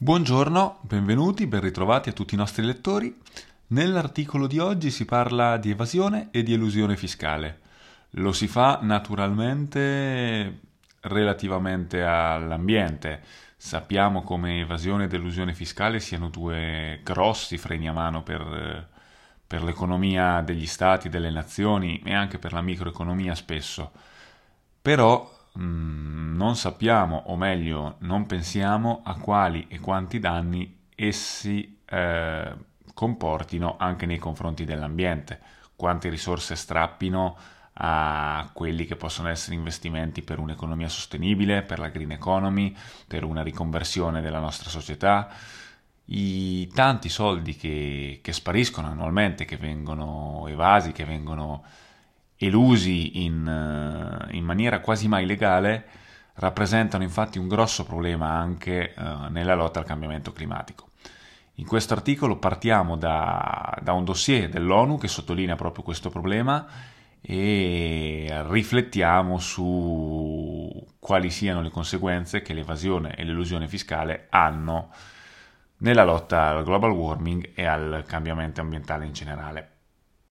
Buongiorno, benvenuti, ben ritrovati a tutti i nostri lettori. Nell'articolo di oggi si parla di evasione e di elusione fiscale. Lo si fa naturalmente relativamente all'ambiente. Sappiamo come evasione ed elusione fiscale siano due grossi freni a mano per, per l'economia degli stati, delle nazioni e anche per la microeconomia spesso. Però mh, mm, non sappiamo, o meglio, non pensiamo a quali e quanti danni essi eh, comportino anche nei confronti dell'ambiente, quante risorse strappino a quelli che possono essere investimenti per un'economia sostenibile, per la green economy, per una riconversione della nostra società, i tanti soldi che, che spariscono annualmente, che vengono evasi, che vengono elusi in, eh, in, maniera quasi mai legale, rappresentano infatti un grosso problema anche uh, nella lotta al cambiamento climatico. In questo articolo partiamo da, da un dossier dell'ONU che sottolinea proprio questo problema e riflettiamo su quali siano le conseguenze che l'evasione e l'illusione fiscale hanno nella lotta al global warming e al cambiamento ambientale in generale.